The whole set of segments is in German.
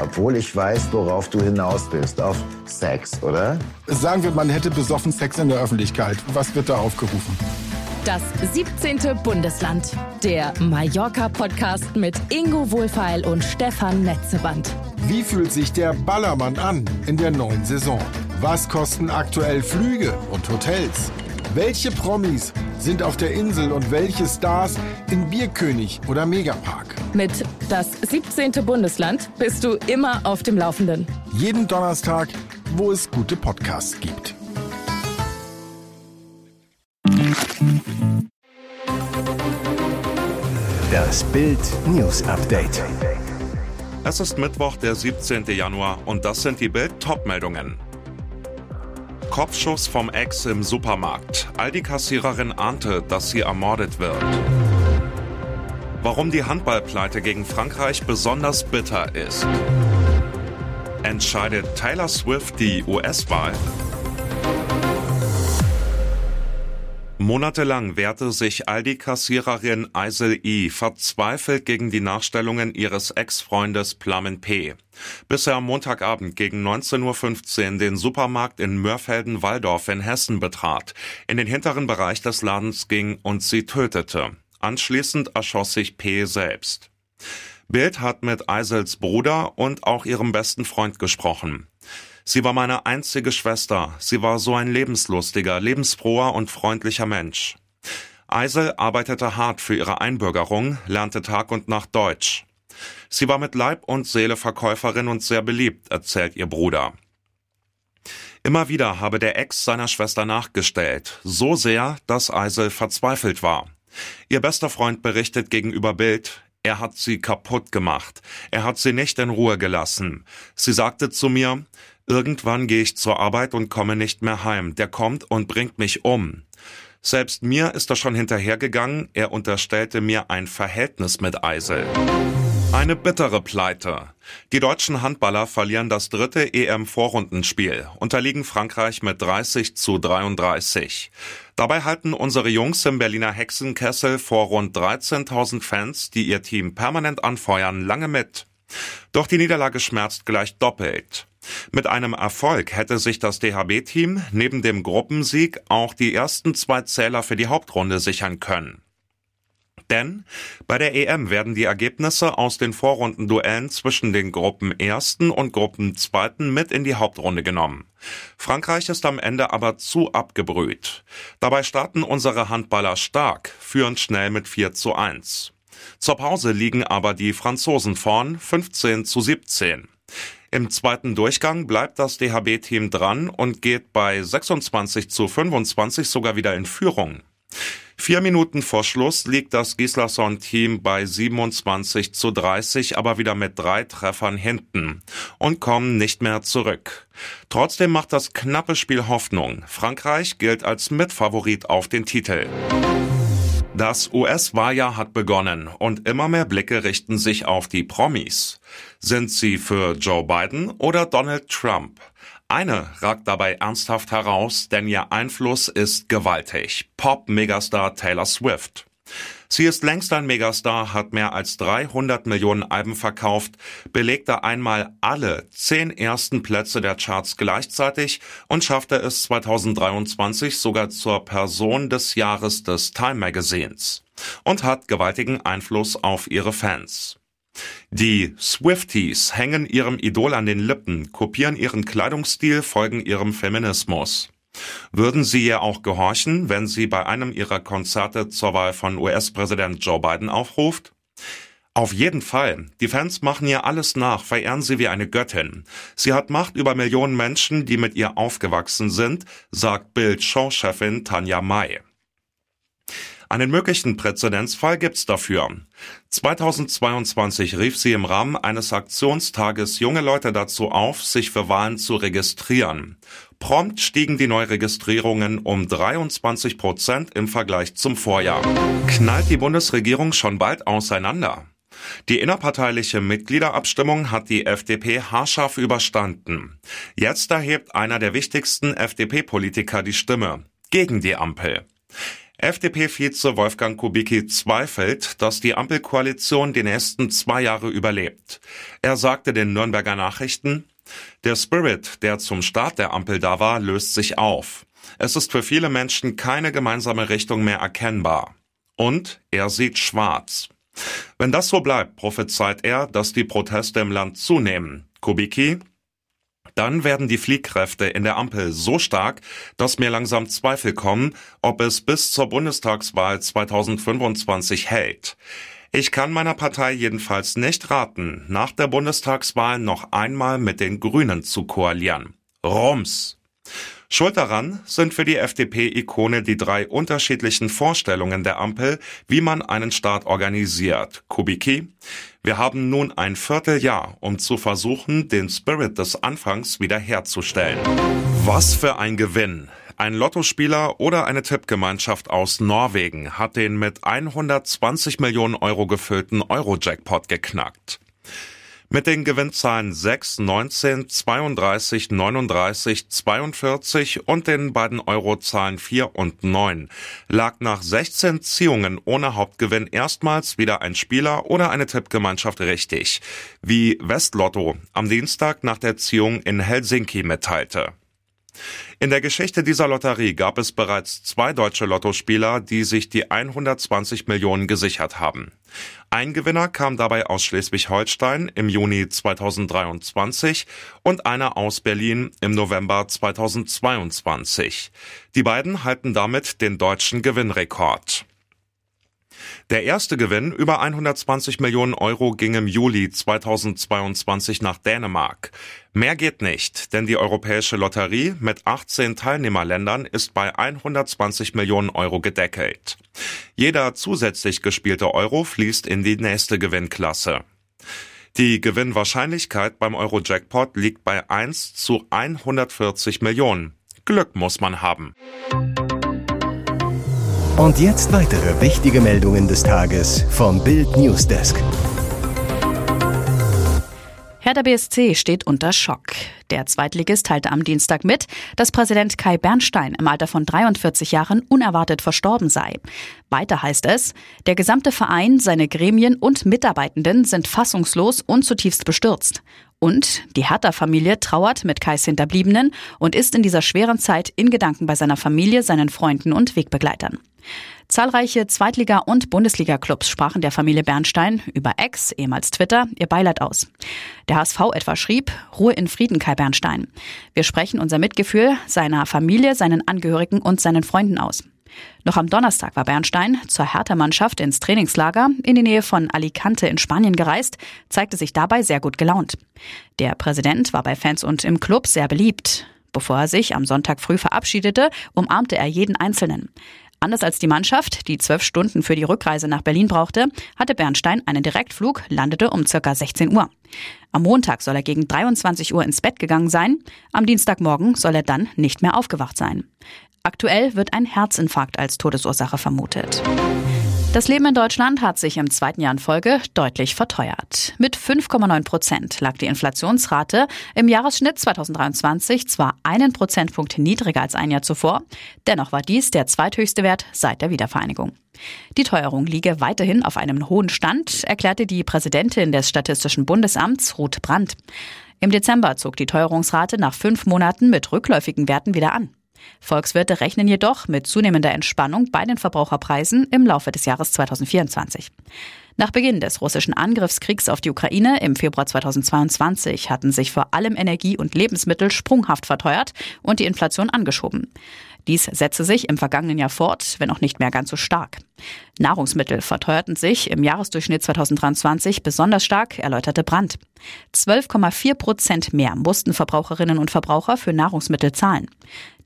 Obwohl ich weiß, worauf du hinaus bist. Auf Sex, oder? Sagen wir, man hätte besoffen Sex in der Öffentlichkeit. Was wird da aufgerufen? Das 17. Bundesland. Der Mallorca-Podcast mit Ingo Wohlfeil und Stefan Netzeband. Wie fühlt sich der Ballermann an in der neuen Saison? Was kosten aktuell Flüge und Hotels? Welche Promis sind auf der Insel und welche Stars in Bierkönig oder Megapark? Mit das 17. Bundesland bist du immer auf dem Laufenden. Jeden Donnerstag, wo es gute Podcasts gibt. Das Bild News Update. Es ist Mittwoch, der 17. Januar und das sind die Bild Topmeldungen. Kopfschuss vom Ex im Supermarkt. Aldi-Kassiererin ahnte, dass sie ermordet wird. Warum die Handballpleite gegen Frankreich besonders bitter ist. Entscheidet Taylor Swift die US-Wahl? Monatelang wehrte sich Aldi-Kassiererin Eisel I. verzweifelt gegen die Nachstellungen ihres Ex-Freundes Plamen P. Bis er am Montagabend gegen 19.15 Uhr den Supermarkt in Mörfelden-Walldorf in Hessen betrat, in den hinteren Bereich des Ladens ging und sie tötete. Anschließend erschoss sich P. selbst. Bild hat mit Eisels Bruder und auch ihrem besten Freund gesprochen. Sie war meine einzige Schwester. Sie war so ein lebenslustiger, lebensfroher und freundlicher Mensch. Eisel arbeitete hart für ihre Einbürgerung, lernte Tag und Nacht Deutsch. Sie war mit Leib und Seele Verkäuferin und sehr beliebt, erzählt ihr Bruder. Immer wieder habe der Ex seiner Schwester nachgestellt, so sehr, dass Eisel verzweifelt war. Ihr bester Freund berichtet gegenüber Bild, er hat sie kaputt gemacht. Er hat sie nicht in Ruhe gelassen. Sie sagte zu mir, Irgendwann gehe ich zur Arbeit und komme nicht mehr heim. Der kommt und bringt mich um. Selbst mir ist er schon hinterhergegangen. Er unterstellte mir ein Verhältnis mit Eisel. Eine bittere Pleite. Die deutschen Handballer verlieren das dritte EM-Vorrundenspiel, unterliegen Frankreich mit 30 zu 33. Dabei halten unsere Jungs im Berliner Hexenkessel vor rund 13.000 Fans, die ihr Team permanent anfeuern, lange mit. Doch die Niederlage schmerzt gleich doppelt. Mit einem Erfolg hätte sich das DHB-Team neben dem Gruppensieg auch die ersten zwei Zähler für die Hauptrunde sichern können. Denn bei der EM werden die Ergebnisse aus den Vorrundenduellen zwischen den Gruppen ersten und Gruppen zweiten mit in die Hauptrunde genommen. Frankreich ist am Ende aber zu abgebrüht. Dabei starten unsere Handballer stark, führen schnell mit 4 zu 1. Zur Pause liegen aber die Franzosen vorn 15 zu 17. Im zweiten Durchgang bleibt das DHB-Team dran und geht bei 26 zu 25 sogar wieder in Führung. Vier Minuten vor Schluss liegt das Gislason-Team bei 27 zu 30, aber wieder mit drei Treffern hinten und kommen nicht mehr zurück. Trotzdem macht das knappe Spiel Hoffnung. Frankreich gilt als Mitfavorit auf den Titel. Das US-Wahljahr hat begonnen und immer mehr Blicke richten sich auf die Promis. Sind sie für Joe Biden oder Donald Trump? Eine ragt dabei ernsthaft heraus, denn ihr Einfluss ist gewaltig. Pop-Megastar Taylor Swift. Sie ist längst ein Megastar, hat mehr als 300 Millionen Alben verkauft, belegte einmal alle zehn ersten Plätze der Charts gleichzeitig und schaffte es 2023 sogar zur Person des Jahres des Time Magazins und hat gewaltigen Einfluss auf ihre Fans. Die Swifties hängen ihrem Idol an den Lippen, kopieren ihren Kleidungsstil, folgen ihrem Feminismus. Würden Sie ihr auch gehorchen, wenn sie bei einem ihrer Konzerte zur Wahl von US-Präsident Joe Biden aufruft? Auf jeden Fall. Die Fans machen ihr alles nach, verehren sie wie eine Göttin. Sie hat Macht über Millionen Menschen, die mit ihr aufgewachsen sind, sagt Bild-Showchefin Tanja May. Einen möglichen Präzedenzfall gibt's dafür. 2022 rief sie im Rahmen eines Aktionstages junge Leute dazu auf, sich für Wahlen zu registrieren. Prompt stiegen die Neuregistrierungen um 23 Prozent im Vergleich zum Vorjahr. Knallt die Bundesregierung schon bald auseinander? Die innerparteiliche Mitgliederabstimmung hat die FDP haarscharf überstanden. Jetzt erhebt einer der wichtigsten FDP-Politiker die Stimme gegen die Ampel. FDP-Vize Wolfgang Kubicki zweifelt, dass die Ampelkoalition die nächsten zwei Jahre überlebt. Er sagte den Nürnberger Nachrichten, der Spirit, der zum Start der Ampel da war, löst sich auf. Es ist für viele Menschen keine gemeinsame Richtung mehr erkennbar. Und er sieht schwarz. Wenn das so bleibt, prophezeit er, dass die Proteste im Land zunehmen. Kubicki, dann werden die Fliehkräfte in der Ampel so stark, dass mir langsam Zweifel kommen, ob es bis zur Bundestagswahl 2025 hält. Ich kann meiner Partei jedenfalls nicht raten, nach der Bundestagswahl noch einmal mit den Grünen zu koalieren. Rums. Schuld daran sind für die FDP-Ikone die drei unterschiedlichen Vorstellungen der Ampel, wie man einen Staat organisiert. Kubicki, wir haben nun ein Vierteljahr, um zu versuchen, den Spirit des Anfangs wiederherzustellen. Was für ein Gewinn! Ein Lottospieler oder eine Tippgemeinschaft aus Norwegen hat den mit 120 Millionen Euro gefüllten Euro-Jackpot geknackt. Mit den Gewinnzahlen 6, 19, 32, 39, 42 und den beiden Eurozahlen 4 und 9 lag nach 16 Ziehungen ohne Hauptgewinn erstmals wieder ein Spieler oder eine Tippgemeinschaft richtig, wie Westlotto am Dienstag nach der Ziehung in Helsinki mitteilte. In der Geschichte dieser Lotterie gab es bereits zwei deutsche Lottospieler, die sich die 120 Millionen gesichert haben. Ein Gewinner kam dabei aus Schleswig-Holstein im Juni 2023 und einer aus Berlin im November 2022. Die beiden halten damit den deutschen Gewinnrekord. Der erste Gewinn über 120 Millionen Euro ging im Juli 2022 nach Dänemark. Mehr geht nicht, denn die Europäische Lotterie mit 18 Teilnehmerländern ist bei 120 Millionen Euro gedeckelt. Jeder zusätzlich gespielte Euro fließt in die nächste Gewinnklasse. Die Gewinnwahrscheinlichkeit beim Euro-Jackpot liegt bei 1 zu 140 Millionen. Glück muss man haben. Und jetzt weitere wichtige Meldungen des Tages vom Bild Newsdesk. Hertha BSC steht unter Schock. Der Zweitligist teilte am Dienstag mit, dass Präsident Kai Bernstein im Alter von 43 Jahren unerwartet verstorben sei. Weiter heißt es, der gesamte Verein, seine Gremien und Mitarbeitenden sind fassungslos und zutiefst bestürzt. Und die Hertha-Familie trauert mit Kais Hinterbliebenen und ist in dieser schweren Zeit in Gedanken bei seiner Familie, seinen Freunden und Wegbegleitern. Zahlreiche Zweitliga- und Bundesliga-Clubs sprachen der Familie Bernstein über Ex, ehemals Twitter, ihr Beileid aus. Der HSV etwa schrieb, Ruhe in Frieden, Kai Bernstein. Wir sprechen unser Mitgefühl seiner Familie, seinen Angehörigen und seinen Freunden aus. Noch am Donnerstag war Bernstein zur Hertha-Mannschaft ins Trainingslager in die Nähe von Alicante in Spanien gereist, zeigte sich dabei sehr gut gelaunt. Der Präsident war bei Fans und im Club sehr beliebt. Bevor er sich am Sonntag früh verabschiedete, umarmte er jeden Einzelnen. Anders als die Mannschaft, die zwölf Stunden für die Rückreise nach Berlin brauchte, hatte Bernstein einen Direktflug, landete um circa 16 Uhr. Am Montag soll er gegen 23 Uhr ins Bett gegangen sein. Am Dienstagmorgen soll er dann nicht mehr aufgewacht sein. Aktuell wird ein Herzinfarkt als Todesursache vermutet. Das Leben in Deutschland hat sich im zweiten Jahr in Folge deutlich verteuert. Mit 5,9 Prozent lag die Inflationsrate im Jahresschnitt 2023 zwar einen Prozentpunkt niedriger als ein Jahr zuvor, dennoch war dies der zweithöchste Wert seit der Wiedervereinigung. Die Teuerung liege weiterhin auf einem hohen Stand, erklärte die Präsidentin des Statistischen Bundesamts Ruth Brandt. Im Dezember zog die Teuerungsrate nach fünf Monaten mit rückläufigen Werten wieder an. Volkswirte rechnen jedoch mit zunehmender Entspannung bei den Verbraucherpreisen im Laufe des Jahres 2024. Nach Beginn des russischen Angriffskriegs auf die Ukraine im Februar 2022 hatten sich vor allem Energie und Lebensmittel sprunghaft verteuert und die Inflation angeschoben. Dies setzte sich im vergangenen Jahr fort, wenn auch nicht mehr ganz so stark. Nahrungsmittel verteuerten sich im Jahresdurchschnitt 2023 besonders stark, erläuterte Brandt. 12,4 Prozent mehr mussten Verbraucherinnen und Verbraucher für Nahrungsmittel zahlen.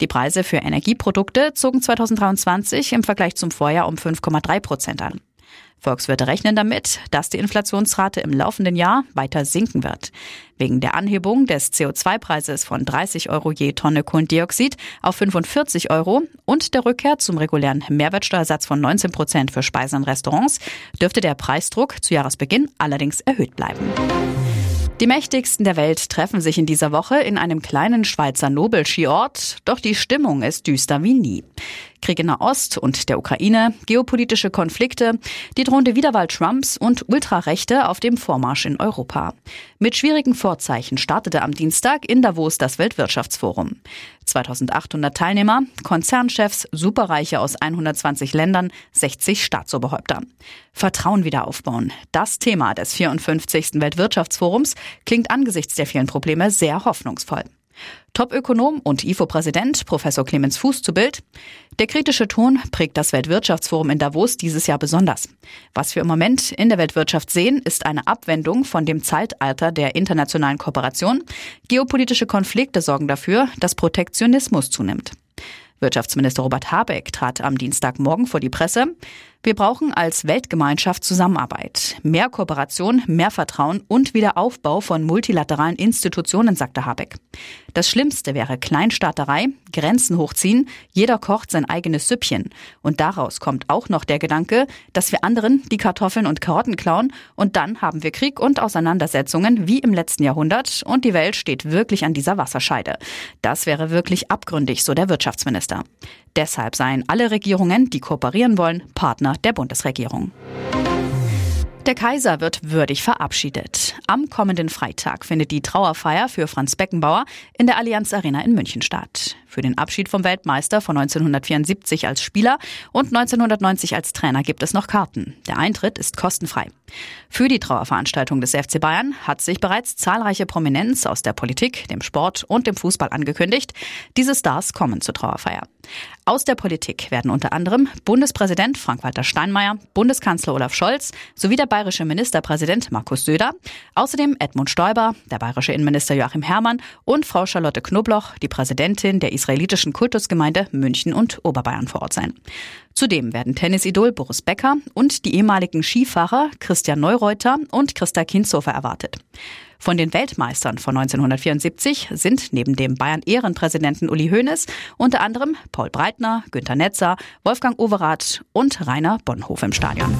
Die Preise für Energieprodukte zogen 2023 im Vergleich zum Vorjahr um 5,3 Prozent an. Volkswirte rechnen damit, dass die Inflationsrate im laufenden Jahr weiter sinken wird. Wegen der Anhebung des CO2-Preises von 30 Euro je Tonne Kohlendioxid auf 45 Euro und der Rückkehr zum regulären Mehrwertsteuersatz von 19 Prozent für Speisen und Restaurants dürfte der Preisdruck zu Jahresbeginn allerdings erhöht bleiben. Die mächtigsten der Welt treffen sich in dieser Woche in einem kleinen Schweizer Nobelskiort, doch die Stimmung ist düster wie nie. Krieg in Nahost und der Ukraine, geopolitische Konflikte, die drohende Wiederwahl Trumps und Ultrarechte auf dem Vormarsch in Europa. Mit schwierigen Vorzeichen startete am Dienstag in Davos das Weltwirtschaftsforum. 2800 Teilnehmer, Konzernchefs, Superreiche aus 120 Ländern, 60 Staatsoberhäupter. Vertrauen wieder aufbauen. Das Thema des 54. Weltwirtschaftsforums klingt angesichts der vielen Probleme sehr hoffnungsvoll. Topökonom und IFO-Präsident Professor Clemens Fuß zu Bild. Der kritische Ton prägt das Weltwirtschaftsforum in Davos dieses Jahr besonders. Was wir im Moment in der Weltwirtschaft sehen, ist eine Abwendung von dem Zeitalter der internationalen Kooperation. Geopolitische Konflikte sorgen dafür, dass Protektionismus zunimmt. Wirtschaftsminister Robert Habeck trat am Dienstagmorgen vor die Presse. Wir brauchen als Weltgemeinschaft Zusammenarbeit, mehr Kooperation, mehr Vertrauen und Wiederaufbau von multilateralen Institutionen, sagte Habeck. Das Schlimmste wäre Kleinstaaterei, Grenzen hochziehen, jeder kocht sein eigenes Süppchen. Und daraus kommt auch noch der Gedanke, dass wir anderen die Kartoffeln und Karotten klauen und dann haben wir Krieg und Auseinandersetzungen wie im letzten Jahrhundert und die Welt steht wirklich an dieser Wasserscheide. Das wäre wirklich abgründig, so der Wirtschaftsminister. Deshalb seien alle Regierungen, die kooperieren wollen, Partner der Bundesregierung. Der Kaiser wird würdig verabschiedet. Am kommenden Freitag findet die Trauerfeier für Franz Beckenbauer in der Allianz Arena in München statt. Für den Abschied vom Weltmeister von 1974 als Spieler und 1990 als Trainer gibt es noch Karten. Der Eintritt ist kostenfrei. Für die Trauerveranstaltung des FC Bayern hat sich bereits zahlreiche Prominenz aus der Politik, dem Sport und dem Fußball angekündigt. Diese Stars kommen zur Trauerfeier. Aus der Politik werden unter anderem Bundespräsident Frank-Walter Steinmeier, Bundeskanzler Olaf Scholz sowie der bayerische Ministerpräsident Markus Söder, außerdem Edmund Stoiber, der bayerische Innenminister Joachim Herrmann und Frau Charlotte Knobloch, die Präsidentin der israelitischen Kultusgemeinde München und Oberbayern vor Ort sein. Zudem werden Tennisidol Boris Becker und die ehemaligen Skifahrer Christian Neureuter und Christa Kinshofer erwartet. Von den Weltmeistern von 1974 sind neben dem Bayern-Ehrenpräsidenten Uli Hoeneß unter anderem Paul Breitner, Günter Netzer, Wolfgang Overath und Rainer Bonhof im Stadion.